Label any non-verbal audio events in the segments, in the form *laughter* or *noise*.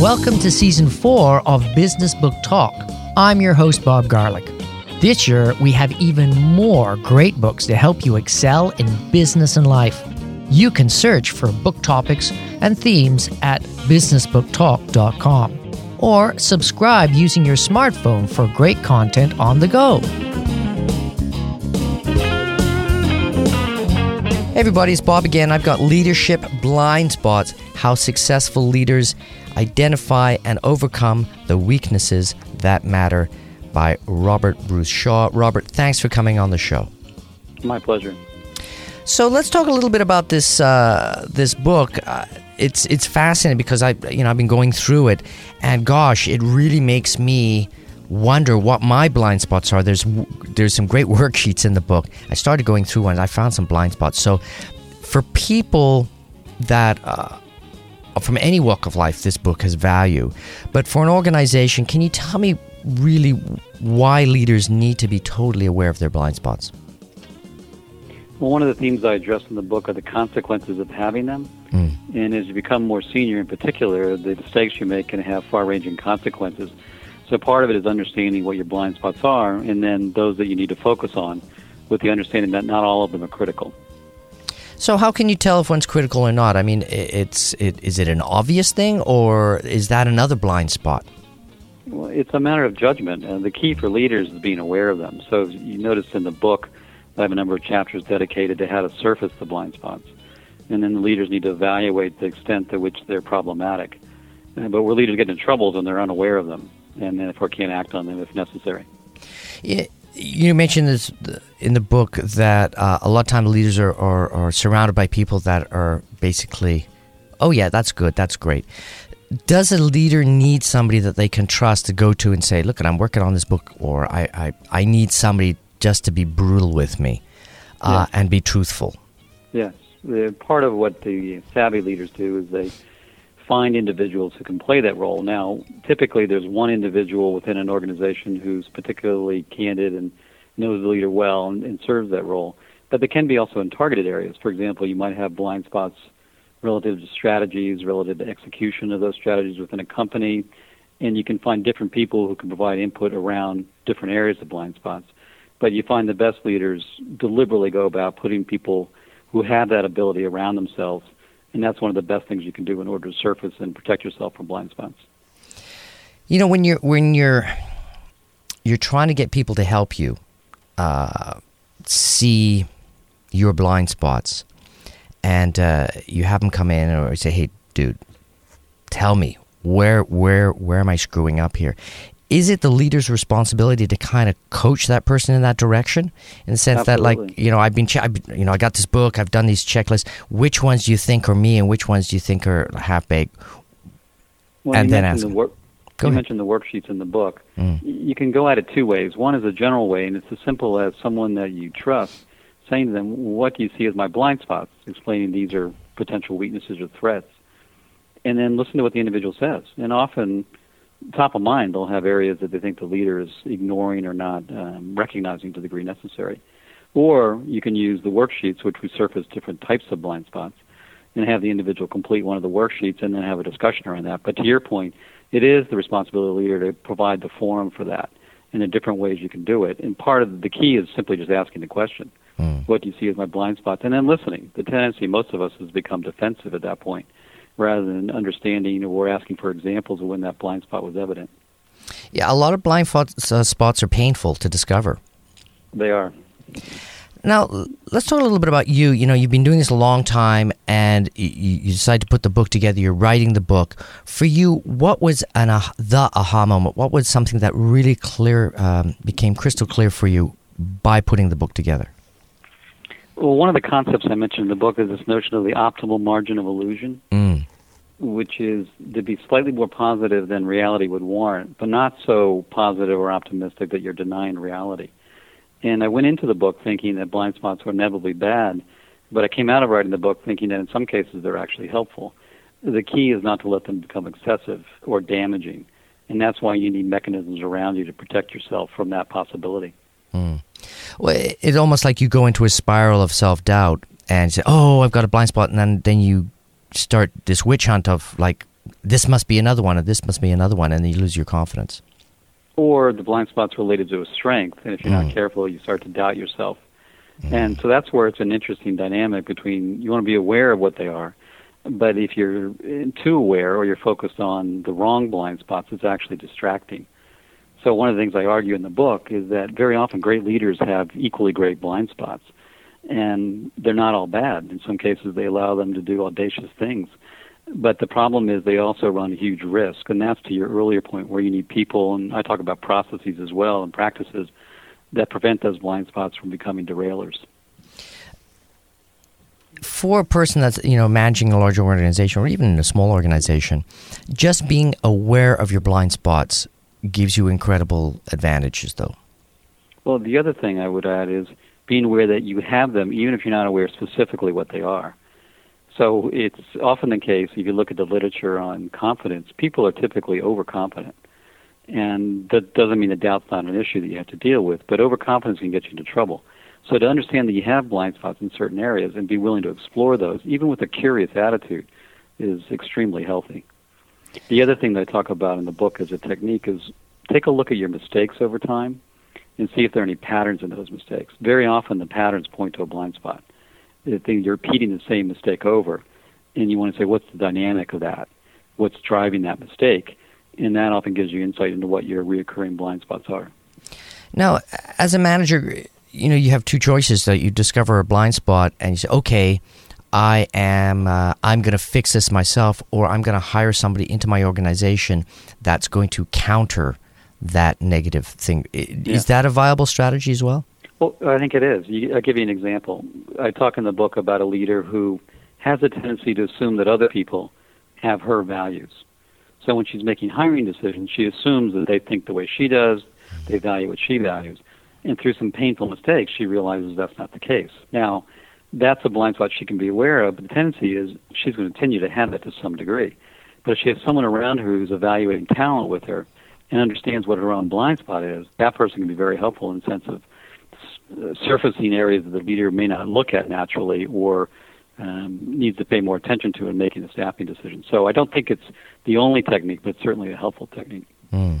Welcome to season four of Business Book Talk. I'm your host, Bob Garlick. This year, we have even more great books to help you excel in business and life. You can search for book topics and themes at businessbooktalk.com or subscribe using your smartphone for great content on the go. Hey everybody, it's Bob again. I've got Leadership Blind Spots How Successful Leaders Identify and Overcome the Weaknesses That Matter by Robert Bruce Shaw. Robert, thanks for coming on the show. My pleasure. So let's talk a little bit about this uh, this book. Uh, it's it's fascinating because I you know I've been going through it, and gosh, it really makes me wonder what my blind spots are. There's there's some great *laughs* worksheets in the book. I started going through one. I found some blind spots. So for people that uh, from any walk of life, this book has value. But for an organization, can you tell me really why leaders need to be totally aware of their blind spots? Well, one of the themes I address in the book are the consequences of having them. Mm. And as you become more senior in particular, the mistakes you make can have far ranging consequences. So part of it is understanding what your blind spots are, and then those that you need to focus on, with the understanding that not all of them are critical. So how can you tell if one's critical or not? I mean, it's it, is it an obvious thing, or is that another blind spot? Well, it's a matter of judgment, and the key for leaders is being aware of them. So you notice in the book, I have a number of chapters dedicated to how to surface the blind spots, and then the leaders need to evaluate the extent to which they're problematic. Uh, but where leaders get in trouble is when they're unaware of them and therefore can't act on them if necessary. Yeah, you mentioned this in the book that uh, a lot of times leaders are, are, are surrounded by people that are basically, oh yeah, that's good, that's great. Does a leader need somebody that they can trust to go to and say, look, I'm working on this book, or I, I, I need somebody just to be brutal with me uh, yes. and be truthful? Yes. The, part of what the savvy leaders do is they find individuals who can play that role. Now, typically, there's one individual within an organization who's particularly candid and knows the leader well and, and serves that role. But they can be also in targeted areas. For example, you might have blind spots relative to strategies, relative to execution of those strategies within a company, and you can find different people who can provide input around different areas of blind spots. But you find the best leaders deliberately go about putting people who have that ability around themselves and that's one of the best things you can do in order to surface and protect yourself from blind spots. You know, when you're when you're you're trying to get people to help you uh, see your blind spots, and uh, you have them come in or say, "Hey, dude, tell me where where where am I screwing up here?" Is it the leader's responsibility to kind of coach that person in that direction? In the sense Absolutely. that like you know i've been you know i got this book i've done these checklists. Which ones do you think are me and which ones do you think are half baked? Well, and then ask the work, go you ahead. mentioned the worksheets in the book. Mm. you can go at it two ways. One is a general way and it's as simple as someone that you trust saying to them what do you see as my blind spots? Explaining these are potential weaknesses or threats. And then listen to what the individual says. And often top of mind, they'll have areas that they think the leader is ignoring or not um, recognizing to the degree necessary. Or you can use the worksheets, which we surface different types of blind spots, and have the individual complete one of the worksheets and then have a discussion around that. But to your point, it is the responsibility of the leader to provide the forum for that and the different ways you can do it. And part of the key is simply just asking the question. Mm. What do you see as my blind spots? And then listening. The tendency, most of us, has become defensive at that point rather than understanding or asking for examples of when that blind spot was evident. Yeah, a lot of blind spots, uh, spots are painful to discover. They are. Now, let's talk a little bit about you. You know, you've been doing this a long time and you, you decide to put the book together. You're writing the book. For you, what was an, uh, the aha moment? What was something that really clear, um, became crystal clear for you by putting the book together? Well, one of the concepts I mentioned in the book is this notion of the optimal margin of illusion, mm. which is to be slightly more positive than reality would warrant, but not so positive or optimistic that you're denying reality. And I went into the book thinking that blind spots were inevitably bad, but I came out of writing the book thinking that in some cases they're actually helpful. The key is not to let them become excessive or damaging, and that's why you need mechanisms around you to protect yourself from that possibility. Mm. Well, it's almost like you go into a spiral of self doubt and say, "Oh, I've got a blind spot," and then then you start this witch hunt of like, this must be another one, or this must be another one, and then you lose your confidence. Or the blind spot's related to a strength, and if you're mm. not careful, you start to doubt yourself. Mm. And so that's where it's an interesting dynamic between you want to be aware of what they are, but if you're too aware or you're focused on the wrong blind spots, it's actually distracting. So one of the things I argue in the book is that very often great leaders have equally great blind spots, and they're not all bad. In some cases, they allow them to do audacious things. But the problem is they also run huge risk, and that's to your earlier point where you need people, and I talk about processes as well and practices that prevent those blind spots from becoming derailers for a person that's you know managing a larger organization or even a small organization, just being aware of your blind spots gives you incredible advantages, though. Well, the other thing I would add is being aware that you have them, even if you're not aware specifically what they are. So it's often the case, if you look at the literature on confidence, people are typically overconfident. And that doesn't mean that doubt's not an issue that you have to deal with, but overconfidence can get you into trouble. So to understand that you have blind spots in certain areas and be willing to explore those, even with a curious attitude, is extremely healthy. The other thing that I talk about in the book as a technique is take a look at your mistakes over time and see if there are any patterns in those mistakes. Very often the patterns point to a blind spot. The thing You're repeating the same mistake over, and you want to say, what's the dynamic of that? What's driving that mistake? And that often gives you insight into what your reoccurring blind spots are. Now, as a manager, you know you have two choices that you discover a blind spot and you say okay i am uh, i'm going to fix this myself or i'm going to hire somebody into my organization that's going to counter that negative thing. Is yeah. that a viable strategy as well? Well i think it is. I'll give you an example. I talk in the book about a leader who has a tendency to assume that other people have her values. So when she's making hiring decisions she assumes that they think the way she does they value what she values. And through some painful mistakes, she realizes that's not the case. Now, that's a blind spot she can be aware of, but the tendency is she's going to continue to have that to some degree. But if she has someone around her who's evaluating talent with her and understands what her own blind spot is, that person can be very helpful in the sense of surfacing areas that the leader may not look at naturally or um, needs to pay more attention to in making a staffing decision. So I don't think it's the only technique, but certainly a helpful technique. Mm.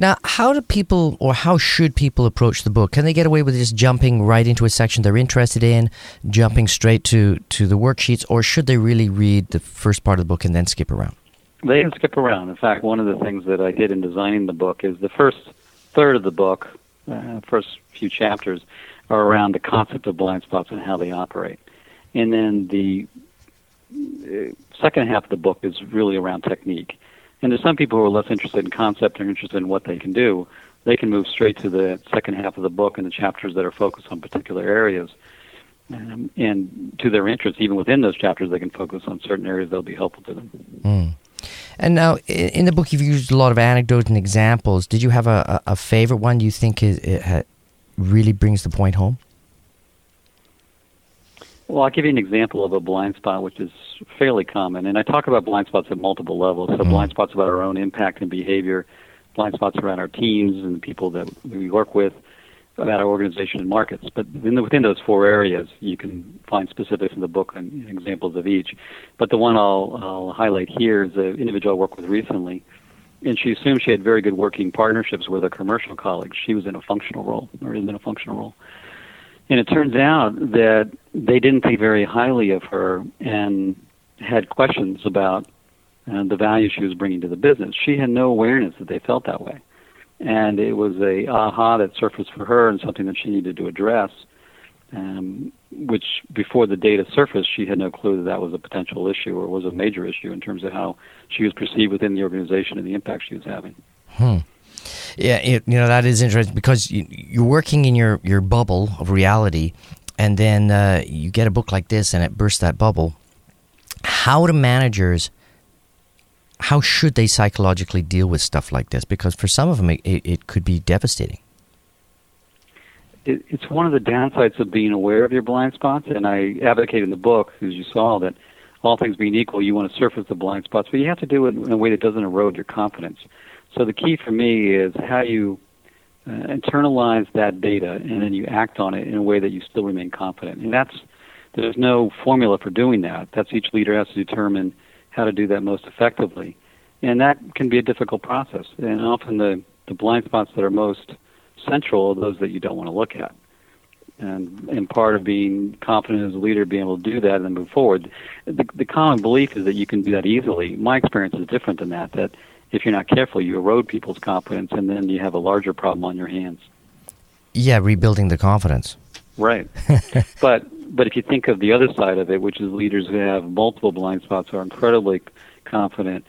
Now, how do people or how should people approach the book? Can they get away with just jumping right into a section they're interested in, jumping straight to, to the worksheets, or should they really read the first part of the book and then skip around? They can skip around. In fact, one of the things that I did in designing the book is the first third of the book, uh, first few chapters, are around the concept of blind spots and how they operate. And then the uh, second half of the book is really around technique. And there's some people who are less interested in concept and interested in what they can do. They can move straight to the second half of the book and the chapters that are focused on particular areas. Um, and to their interests, even within those chapters, they can focus on certain areas that'll be helpful to them. Mm. And now, in the book, you've used a lot of anecdotes and examples. Did you have a, a favorite one you think is, it really brings the point home? Well, I'll give you an example of a blind spot, which is fairly common. And I talk about blind spots at multiple levels. So, mm-hmm. blind spots about our own impact and behavior, blind spots around our teams and the people that we work with, about our organization and markets. But the, within those four areas, you can find specifics in the book and examples of each. But the one I'll, I'll highlight here is an individual I worked with recently. And she assumed she had very good working partnerships with her commercial colleagues. She was in a functional role, or is in a functional role. And it turns out that they didn't think very highly of her and had questions about uh, the value she was bringing to the business. She had no awareness that they felt that way. And it was a aha that surfaced for her and something that she needed to address, um, which before the data surfaced, she had no clue that that was a potential issue or was a major issue in terms of how she was perceived within the organization and the impact she was having. Hmm. Yeah, it, you know that is interesting because you, are working in your, your bubble of reality, and then uh, you get a book like this and it bursts that bubble. How do managers? How should they psychologically deal with stuff like this? Because for some of them, it, it could be devastating. It, it's one of the downsides of being aware of your blind spots, and I advocate in the book, as you saw, that all things being equal, you want to surface the blind spots, but you have to do it in a way that doesn't erode your confidence. So the key for me is how you uh, internalize that data and then you act on it in a way that you still remain confident. And that's there's no formula for doing that. That's each leader has to determine how to do that most effectively. And that can be a difficult process. And often the, the blind spots that are most central are those that you don't want to look at. And, and part of being confident as a leader, being able to do that and move forward. The, the common belief is that you can do that easily. My experience is different than that, that if you're not careful, you erode people's confidence and then you have a larger problem on your hands. Yeah, rebuilding the confidence. Right. *laughs* but but if you think of the other side of it, which is leaders who have multiple blind spots are incredibly confident,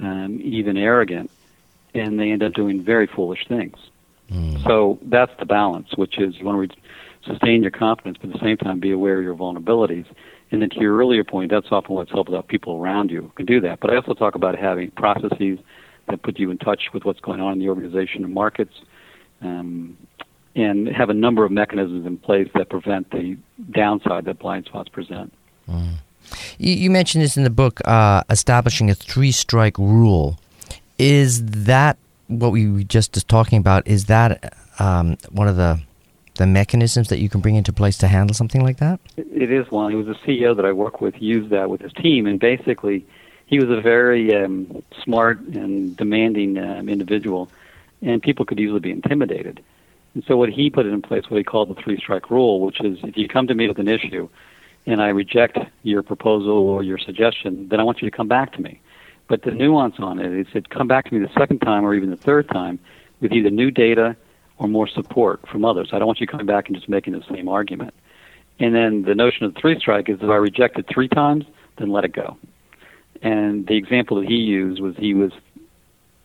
um, even arrogant, and they end up doing very foolish things. Mm. So that's the balance, which is you want to re- sustain your confidence, but at the same time be aware of your vulnerabilities. And then to your earlier point, that's often what's helped out people around you who can do that. But I also talk about having processes that put you in touch with what's going on in the organization and markets. Um, and have a number of mechanisms in place that prevent the downside that blind spots present. Mm. You, you, mentioned this in the book, uh, establishing a three strike rule. Is that what we were just talking about? Is that um, one of the the mechanisms that you can bring into place to handle something like that? It is one. He was a CEO that I work with, used that with his team, and basically, he was a very um, smart and demanding um, individual, and people could easily be intimidated. And so what he put in place, what he called the three strike rule, which is if you come to me with an issue and I reject your proposal or your suggestion, then I want you to come back to me. But the nuance on it, he said, come back to me the second time or even the third time with either new data or more support from others. I don't want you coming back and just making the same argument. And then the notion of three strike is if I reject it three times, then let it go. And the example that he used was he was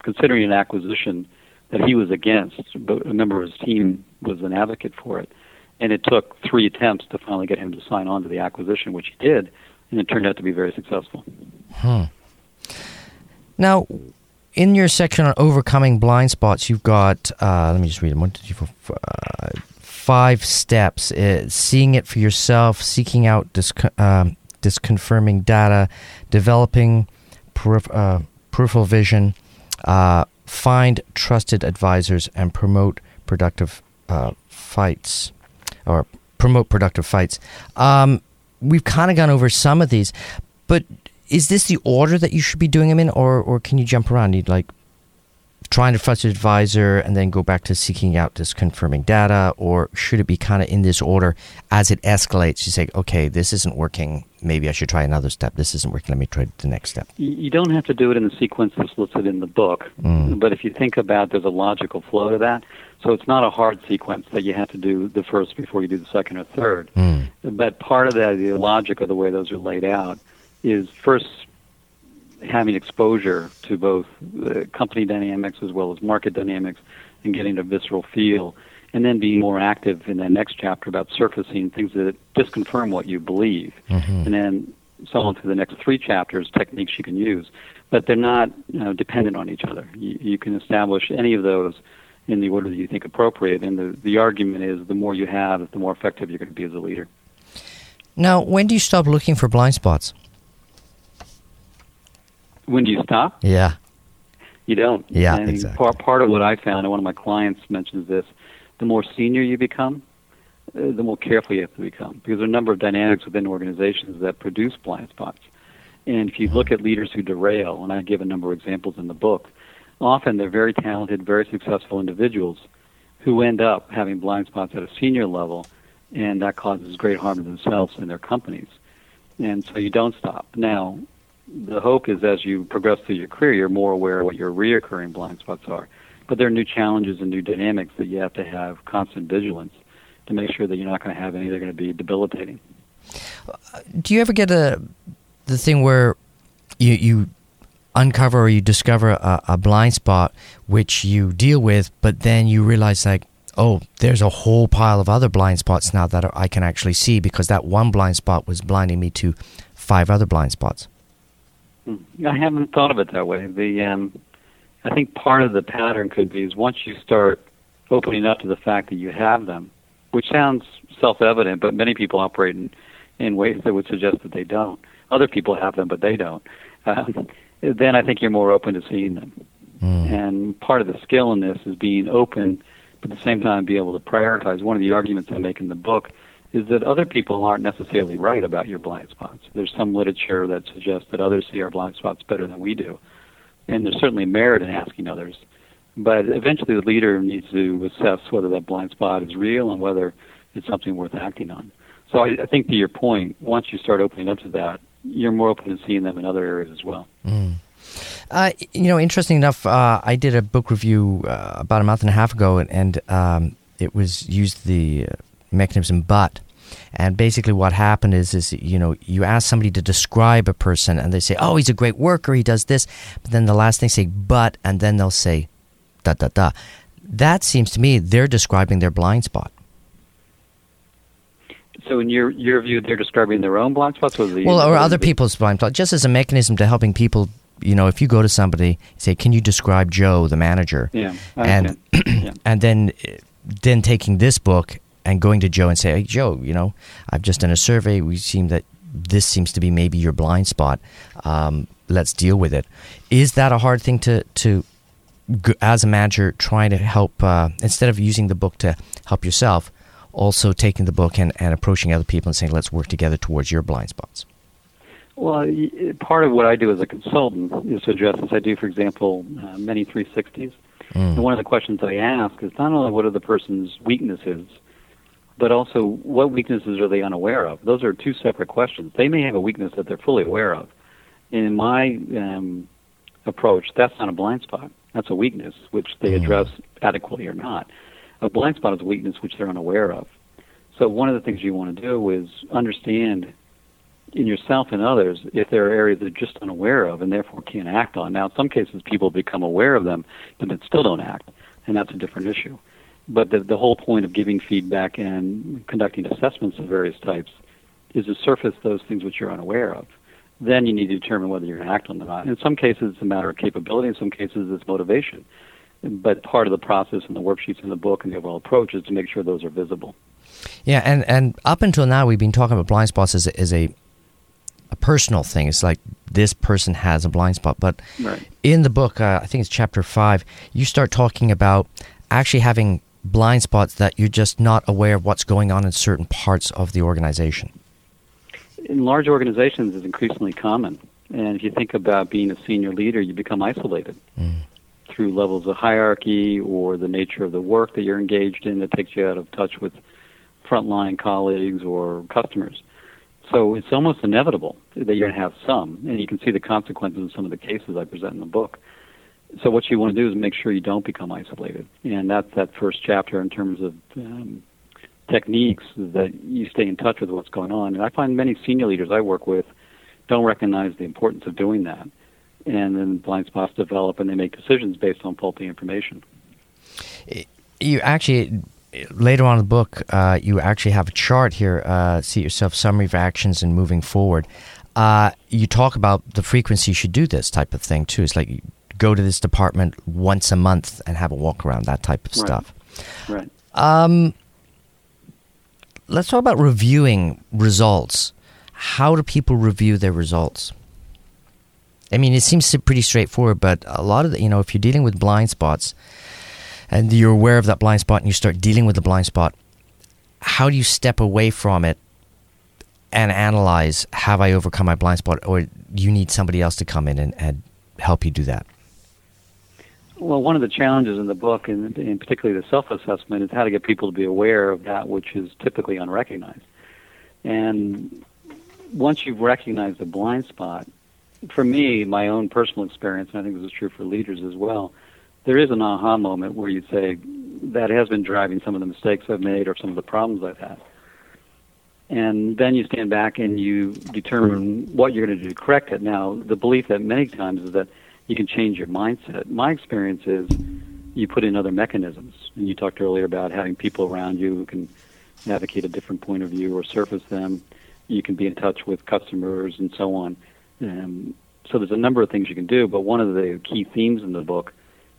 considering an acquisition that he was against, but a member of his team was an advocate for it. And it took three attempts to finally get him to sign on to the acquisition, which he did, and it turned out to be very successful. Hmm. Now, in your section on overcoming blind spots, you've got, uh, let me just read them. Four, five, steps. Uh, seeing it for yourself, seeking out disc- um, disconfirming data, developing perif- uh, peripheral vision, uh, find trusted advisors and promote productive uh, fights or promote productive fights. Um, we've kind of gone over some of these, but is this the order that you should be doing them in, or or can you jump around? You'd like trying to trusted advisor and then go back to seeking out disconfirming data, or should it be kind of in this order as it escalates? You say, okay, this isn't working. Maybe I should try another step. This isn't working. Let me try the next step. You don't have to do it in the sequence that's listed in the book, mm. but if you think about, there's a logical flow to that. So it's not a hard sequence that you have to do the first before you do the second or third. Mm. But part of the logic of the way those are laid out, is first having exposure to both the company dynamics as well as market dynamics and getting a visceral feel, and then being more active in that next chapter about surfacing things that disconfirm what you believe, mm-hmm. and then so on through the next three chapters, techniques you can use. But they're not you know, dependent on each other. You, you can establish any of those in the order that you think appropriate, and the, the argument is the more you have, the more effective you're going to be as a leader. Now, when do you stop looking for blind spots? When do you stop? Yeah. You don't. Yeah, and exactly. Part, part of what I found, and one of my clients mentions this, the more senior you become, uh, the more careful you have to become because there are a number of dynamics within organizations that produce blind spots. And if you look at leaders who derail, and I give a number of examples in the book, often they're very talented, very successful individuals who end up having blind spots at a senior level, and that causes great harm to themselves and their companies. And so you don't stop. Now, the hope is as you progress through your career, you're more aware of what your reoccurring blind spots are. But there are new challenges and new dynamics that you have to have constant vigilance to make sure that you're not going to have any that are going to be debilitating. Do you ever get a the thing where you you uncover or you discover a, a blind spot which you deal with, but then you realize like oh, there's a whole pile of other blind spots now that I can actually see because that one blind spot was blinding me to five other blind spots. I haven't thought of it that way. The um, I think part of the pattern could be is once you start opening up to the fact that you have them, which sounds self-evident, but many people operate in, in ways that would suggest that they don't. Other people have them, but they don't. Um, then I think you're more open to seeing them. Mm. And part of the skill in this is being open, but at the same time be able to prioritize. One of the arguments I make in the book is that other people aren't necessarily right about your blind spots. There's some literature that suggests that others see our blind spots better than we do. And there's certainly merit in asking others. But eventually the leader needs to assess whether that blind spot is real and whether it's something worth acting on. So I, I think to your point, once you start opening up to that, you're more open to seeing them in other areas as well. Mm. Uh, you know, interesting enough, uh, I did a book review uh, about a month and a half ago, and, and um, it was used the mechanism but. And basically, what happened is, is you know, you ask somebody to describe a person, and they say, "Oh, he's a great worker. He does this," but then the last thing say, "But," and then they'll say, "Da da da." That seems to me they're describing their blind spot. So, in your your view, they're describing their own blind spots, or well, or other people's blind spots, just as a mechanism to helping people. You know, if you go to somebody, say, "Can you describe Joe, the manager?" Yeah, and yeah. *clears throat* and then then taking this book and going to Joe and say, "Hey, Joe, you know, I've just done a survey. We seem that this seems to be maybe your blind spot. Um, let's deal with it." Is that a hard thing to to as a manager trying to help uh, instead of using the book to help yourself? also taking the book and, and approaching other people and saying, let's work together towards your blind spots? Well, part of what I do as a consultant is to address this. I do, for example, uh, many 360s. Mm. And one of the questions I ask is not only what are the person's weaknesses, but also what weaknesses are they unaware of? Those are two separate questions. They may have a weakness that they're fully aware of. In my um, approach, that's not a blind spot. That's a weakness, which they mm. address adequately or not. A blind spot is a weakness which they're unaware of. So one of the things you want to do is understand in yourself and others if there are areas they're just unaware of and therefore can't act on. Now, in some cases, people become aware of them, but then still don't act, and that's a different issue. But the, the whole point of giving feedback and conducting assessments of various types is to surface those things which you're unaware of. Then you need to determine whether you're going to act on them or not. In some cases, it's a matter of capability. In some cases, it's motivation but part of the process and the worksheets in the book and the overall approach is to make sure those are visible. Yeah, and, and up until now, we've been talking about blind spots as a, as a, a personal thing. It's like this person has a blind spot. But right. in the book, uh, I think it's chapter five, you start talking about actually having blind spots that you're just not aware of what's going on in certain parts of the organization. In large organizations, it's increasingly common. And if you think about being a senior leader, you become isolated. Mm through levels of hierarchy or the nature of the work that you're engaged in that takes you out of touch with frontline colleagues or customers. So it's almost inevitable that you're going to have some, and you can see the consequences of some of the cases I present in the book. So what you want to do is make sure you don't become isolated, and that's that first chapter in terms of um, techniques that you stay in touch with what's going on. And I find many senior leaders I work with don't recognize the importance of doing that and then blind spots develop and they make decisions based on faulty information. You actually later on in the book, uh, you actually have a chart here. Uh, see yourself summary of actions and moving forward. Uh, you talk about the frequency you should do this type of thing too. It's like go to this department once a month and have a walk around that type of right. stuff. Right. Um, let's talk about reviewing results. How do people review their results? I mean, it seems pretty straightforward, but a lot of the, you know, if you're dealing with blind spots and you're aware of that blind spot and you start dealing with the blind spot, how do you step away from it and analyze have I overcome my blind spot or you need somebody else to come in and, and help you do that? Well, one of the challenges in the book, and, and particularly the self assessment, is how to get people to be aware of that which is typically unrecognized. And once you've recognized the blind spot, for me, my own personal experience, and I think this is true for leaders as well, there is an aha moment where you say, that has been driving some of the mistakes I've made or some of the problems I've had. And then you stand back and you determine what you're going to do to correct it. Now, the belief that many times is that you can change your mindset. My experience is you put in other mechanisms. And you talked earlier about having people around you who can advocate a different point of view or surface them. You can be in touch with customers and so on. Um, so there's a number of things you can do, but one of the key themes in the book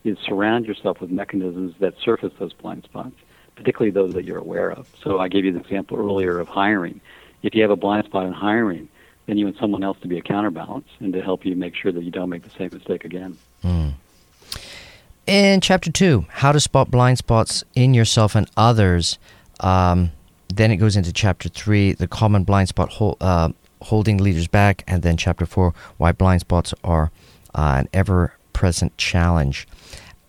is surround yourself with mechanisms that surface those blind spots, particularly those that you're aware of. So I gave you the example earlier of hiring. If you have a blind spot in hiring, then you want someone else to be a counterbalance and to help you make sure that you don't make the same mistake again. Mm. In chapter two, how to spot blind spots in yourself and others. Um, then it goes into chapter three, the common blind spot uh, holding leaders back, and then chapter four, why blind spots are uh, an ever present challenge.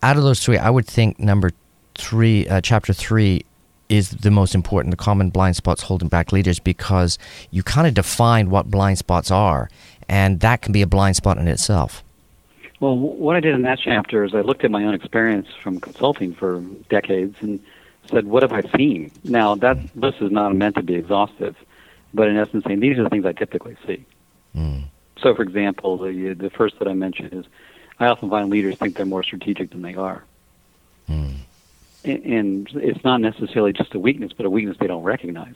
Out of those three, I would think number three, uh, chapter three, is the most important, the common blind spots holding back leaders, because you kind of define what blind spots are, and that can be a blind spot in itself. Well, what I did in that chapter is I looked at my own experience from consulting for decades and said, what have I seen? Now, that list is not meant to be exhaustive, but in essence, saying these are the things I typically see. Mm. So, for example, the the first that I mentioned is I often find leaders think they're more strategic than they are. Mm. And it's not necessarily just a weakness, but a weakness they don't recognize.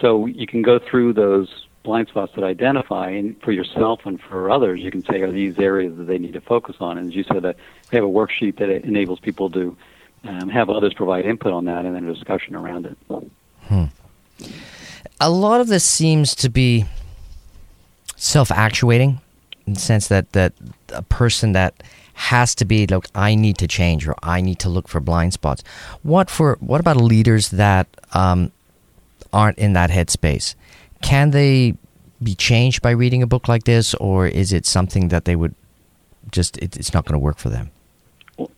So you can go through those blind spots that identify, and for yourself and for others, you can say, are these areas that they need to focus on? And as you said, that we have a worksheet that enables people to um, have others provide input on that and then a discussion around it. Hmm. A lot of this seems to be self-actuating in the sense that that a person that has to be look i need to change or i need to look for blind spots what for what about leaders that um, aren't in that headspace can they be changed by reading a book like this or is it something that they would just it, it's not going to work for them well,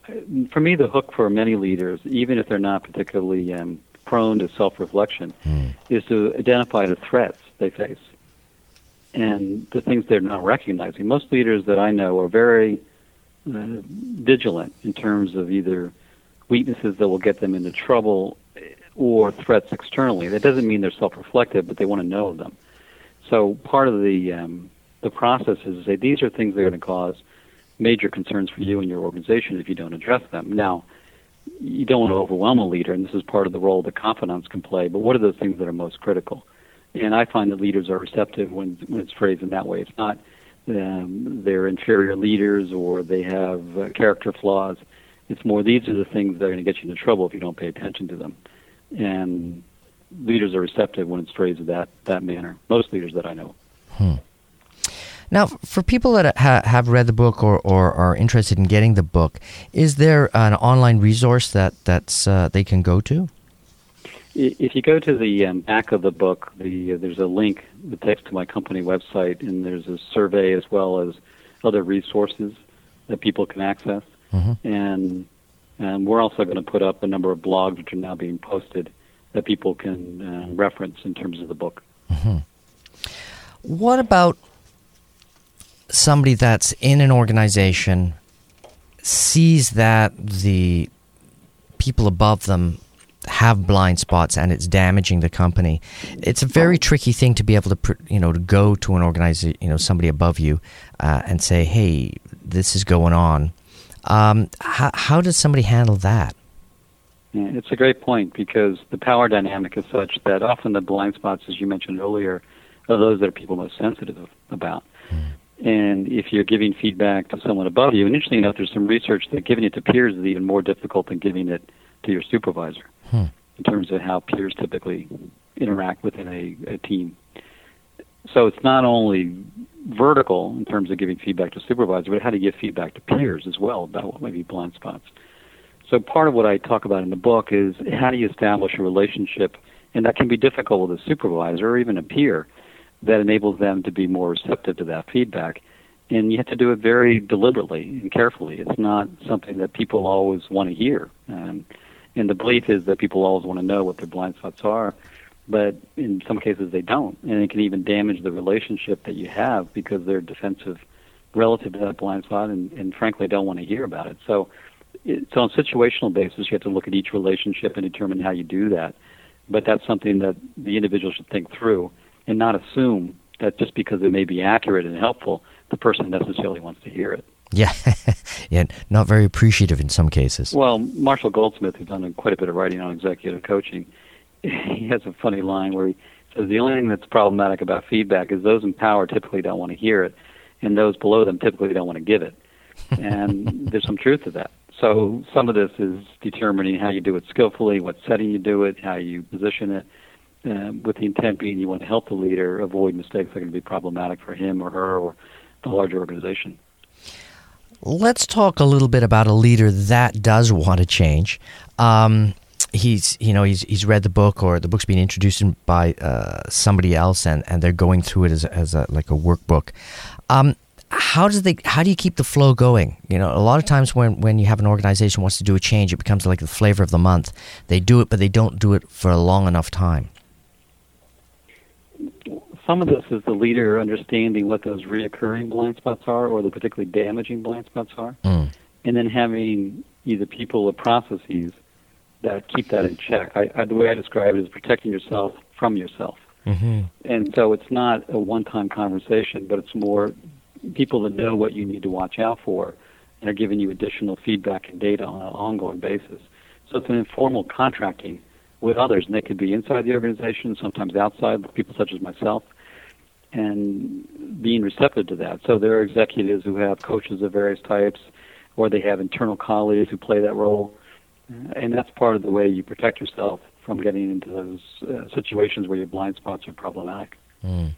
for me the hook for many leaders even if they're not particularly um, prone to self-reflection hmm. is to identify the threats they face and the things they're not recognizing. Most leaders that I know are very uh, vigilant in terms of either weaknesses that will get them into trouble or threats externally. That doesn't mean they're self-reflective, but they want to know them. So part of the um, the process is to say these are things that are going to cause major concerns for you and your organization if you don't address them. Now, you don't want to overwhelm a leader, and this is part of the role that confidants can play. But what are those things that are most critical? And I find that leaders are receptive when, when it's phrased in that way. It's not um, they're inferior leaders or they have uh, character flaws. It's more these are the things that are going to get you into trouble if you don't pay attention to them. And leaders are receptive when it's phrased that, that manner. Most leaders that I know. Hmm. Now, for people that ha- have read the book or, or are interested in getting the book, is there an online resource that that's uh, they can go to? If you go to the um, back of the book, the uh, there's a link that takes to my company website, and there's a survey as well as other resources that people can access. Mm-hmm. And and we're also going to put up a number of blogs which are now being posted that people can uh, reference in terms of the book. Mm-hmm. What about somebody that's in an organization sees that the people above them have blind spots and it's damaging the company. It's a very tricky thing to be able to, you know, to go to an organization, you know, somebody above you, uh, and say, "Hey, this is going on." Um, how, how does somebody handle that? Yeah, it's a great point because the power dynamic is such that often the blind spots, as you mentioned earlier, are those that are people most sensitive about. Mm. And if you're giving feedback to someone above you, and interestingly enough, there's some research that giving it to peers is even more difficult than giving it to your supervisor hmm. in terms of how peers typically interact within a, a team. So it's not only vertical in terms of giving feedback to supervisors, but how to give feedback to peers as well about what might be blind spots. So part of what I talk about in the book is how do you establish a relationship, and that can be difficult with a supervisor or even a peer, that enables them to be more receptive to that feedback. And you have to do it very deliberately and carefully. It's not something that people always want to hear. Um, and the belief is that people always want to know what their blind spots are, but in some cases they don't, and it can even damage the relationship that you have because they're defensive relative to that blind spot, and, and frankly don't want to hear about it. So, it's on a situational basis, you have to look at each relationship and determine how you do that. But that's something that the individual should think through and not assume that just because it may be accurate and helpful, the person necessarily wants to hear it. Yeah, *laughs* yeah, not very appreciative in some cases. Well, Marshall Goldsmith, who's done quite a bit of writing on executive coaching, *laughs* he has a funny line where he says the only thing that's problematic about feedback is those in power typically don't want to hear it, and those below them typically don't want to give it. And *laughs* there's some truth to that. So some of this is determining how you do it skillfully, what setting you do it, how you position it, uh, with the intent being you want to help the leader avoid mistakes that are going to be problematic for him or her or the larger organization. Let's talk a little bit about a leader that does want to change. Um, he's you know he's he's read the book or the book's been introduced by uh, somebody else and, and they're going through it as, as a, like a workbook. Um, how does they how do you keep the flow going you know a lot of times when when you have an organization wants to do a change it becomes like the flavor of the month they do it but they don't do it for a long enough time some of this is the leader understanding what those reoccurring blind spots are or the particularly damaging blind spots are mm. and then having either people or processes that keep that in check I, I, the way i describe it is protecting yourself from yourself mm-hmm. and so it's not a one-time conversation but it's more people that know what you need to watch out for and are giving you additional feedback and data on an ongoing basis. So it's an informal contracting with others, and they could be inside the organization, sometimes outside, people such as myself, and being receptive to that. So there are executives who have coaches of various types, or they have internal colleagues who play that role, and that's part of the way you protect yourself from getting into those uh, situations where your blind spots are problematic. Mm.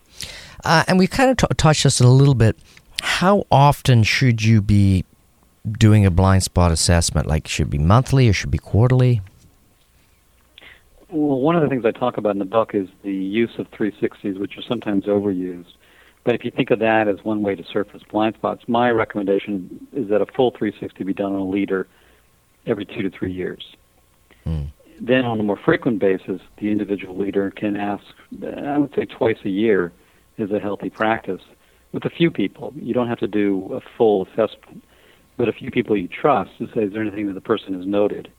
Uh, and we kind of t- touched this a little bit. How often should you be doing a blind spot assessment? Like, should it be monthly or should it be quarterly? Well, one of the things I talk about in the book is the use of 360s, which are sometimes overused. But if you think of that as one way to surface blind spots, my recommendation is that a full 360 be done on a leader every two to three years. Mm. Then, on a more frequent basis, the individual leader can ask, I would say twice a year is a healthy practice with a few people. You don't have to do a full assessment, but a few people you trust to say, is there anything that the person has noted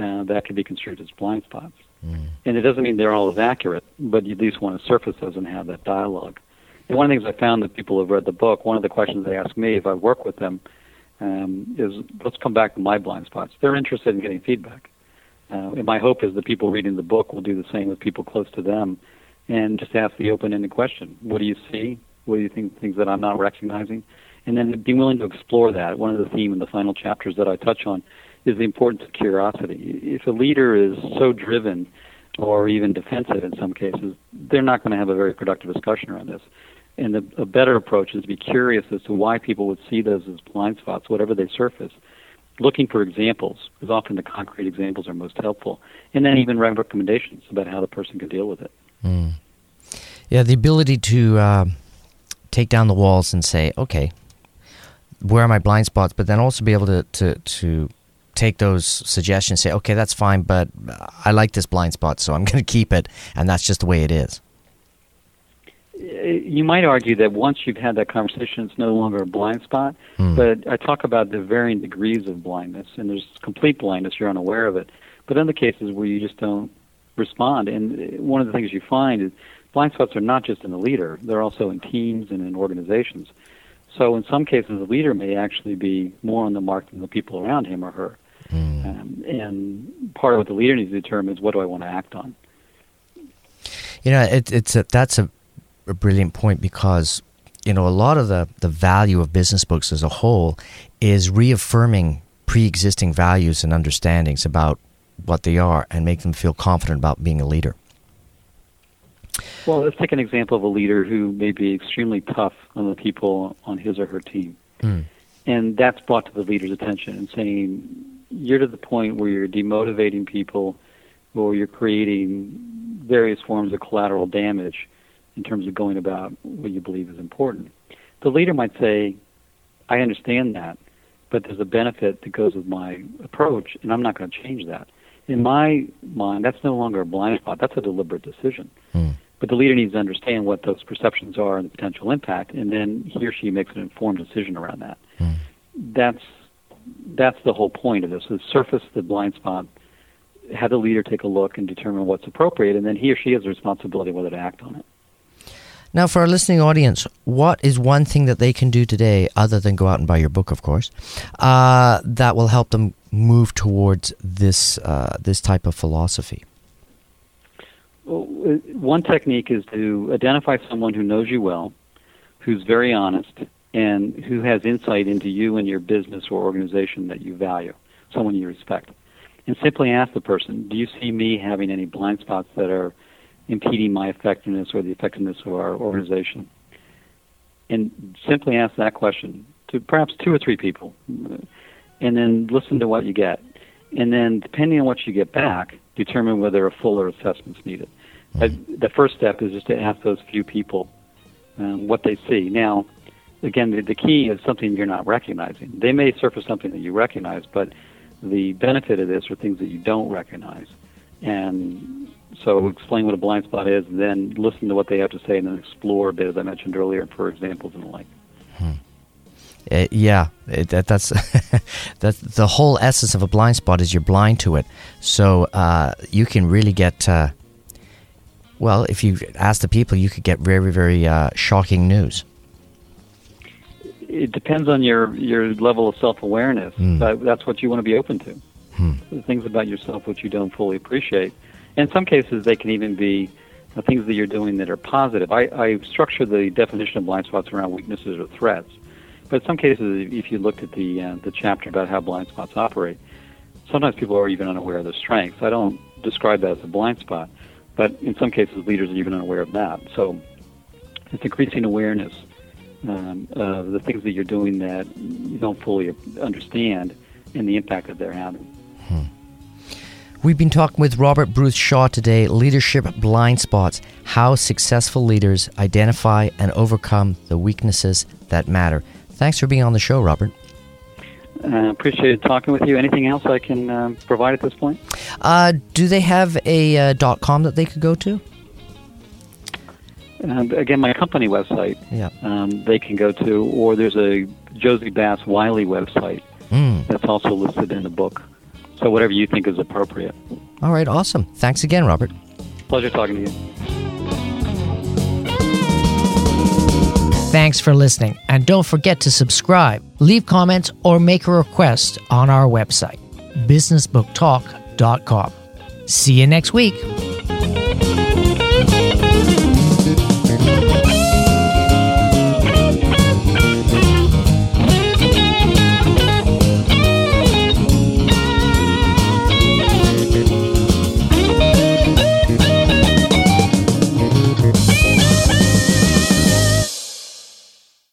uh, that could be construed as blind spots? Mm. And it doesn't mean they're all as accurate, but you at least want to surface those and have that dialogue. And one of the things I found that people have read the book, one of the questions they ask me if I work with them um, is, let's come back to my blind spots. They're interested in getting feedback. Uh, and my hope is that people reading the book will do the same with people close to them and just ask the open-ended question. What do you see? What do you think things that I'm not recognizing? And then being willing to explore that. One of the themes in the final chapters that I touch on is the importance of curiosity. If a leader is so driven or even defensive in some cases, they're not going to have a very productive discussion around this. And the, a better approach is to be curious as to why people would see those as blind spots, whatever they surface, looking for examples, because often the concrete examples are most helpful, and then even recommendations about how the person can deal with it. Mm. Yeah, the ability to uh, take down the walls and say, okay, where are my blind spots? But then also be able to, to, to take those suggestions, say, okay, that's fine, but I like this blind spot, so I'm *laughs* going to keep it, and that's just the way it is. You might argue that once you've had that conversation, it's no longer a blind spot. Mm. But I talk about the varying degrees of blindness, and there's complete blindness, you're unaware of it. But in the cases where you just don't respond, and one of the things you find is blind spots are not just in the leader, they're also in teams and in organizations. So in some cases, the leader may actually be more on the mark than the people around him or her. Mm. Um, and part of what the leader needs to determine is what do I want to act on. You know, it, it's a, that's a a brilliant point because you know a lot of the the value of business books as a whole is reaffirming pre-existing values and understandings about what they are and make them feel confident about being a leader. Well, let's take an example of a leader who may be extremely tough on the people on his or her team. Mm. And that's brought to the leader's attention and saying, you're to the point where you're demotivating people or you're creating various forms of collateral damage in terms of going about what you believe is important. The leader might say, I understand that, but there's a benefit that goes with my approach, and I'm not going to change that. In my mind, that's no longer a blind spot, that's a deliberate decision. Mm. But the leader needs to understand what those perceptions are and the potential impact, and then he or she makes an informed decision around that. Mm. That's that's the whole point of this: is surface the blind spot, have the leader take a look and determine what's appropriate, and then he or she has a responsibility whether to act on it. Now, for our listening audience, what is one thing that they can do today, other than go out and buy your book, of course, uh, that will help them move towards this uh, this type of philosophy? Well, one technique is to identify someone who knows you well, who's very honest, and who has insight into you and your business or organization that you value, someone you respect. And simply ask the person, do you see me having any blind spots that are impeding my effectiveness or the effectiveness of our organization? And simply ask that question to perhaps two or three people, and then listen to what you get. and then depending on what you get back, determine whether a fuller assessment is needed. Mm-hmm. The first step is just to ask those few people um, what they see. Now, again, the, the key is something you're not recognizing. They may surface something that you recognize, but the benefit of this are things that you don't recognize. And so explain what a blind spot is, and then listen to what they have to say, and then explore a bit, as I mentioned earlier, for examples and the like. Uh, yeah, it, that, that's *laughs* that's the whole essence of a blind spot is you're blind to it. So uh, you can really get uh, well if you ask the people, you could get very very uh, shocking news. It depends on your your level of self awareness. Mm. But that's what you want to be open to. Hmm. Things about yourself which you don't fully appreciate. In some cases, they can even be the things that you're doing that are positive. I, I structure the definition of blind spots around weaknesses or threats. But in some cases, if you looked at the uh, the chapter about how blind spots operate, sometimes people are even unaware of their strengths. I don't describe that as a blind spot, but in some cases, leaders are even unaware of that. So it's increasing awareness um, of the things that you're doing that you don't fully understand and the impact that they're having. Hmm. We've been talking with Robert Bruce Shaw today, Leadership Blind Spots, how successful leaders identify and overcome the weaknesses that matter. Thanks for being on the show, Robert. Uh, appreciate talking with you. Anything else I can uh, provide at this point? Uh, do they have a uh, dot .com that they could go to? Uh, again, my company website. Yeah. Um, they can go to, or there's a Jossey-Bass Wiley website mm. that's also listed in the book. So whatever you think is appropriate. All right. Awesome. Thanks again, Robert. Pleasure talking to you. Thanks for listening, and don't forget to subscribe, leave comments, or make a request on our website, businessbooktalk.com. See you next week.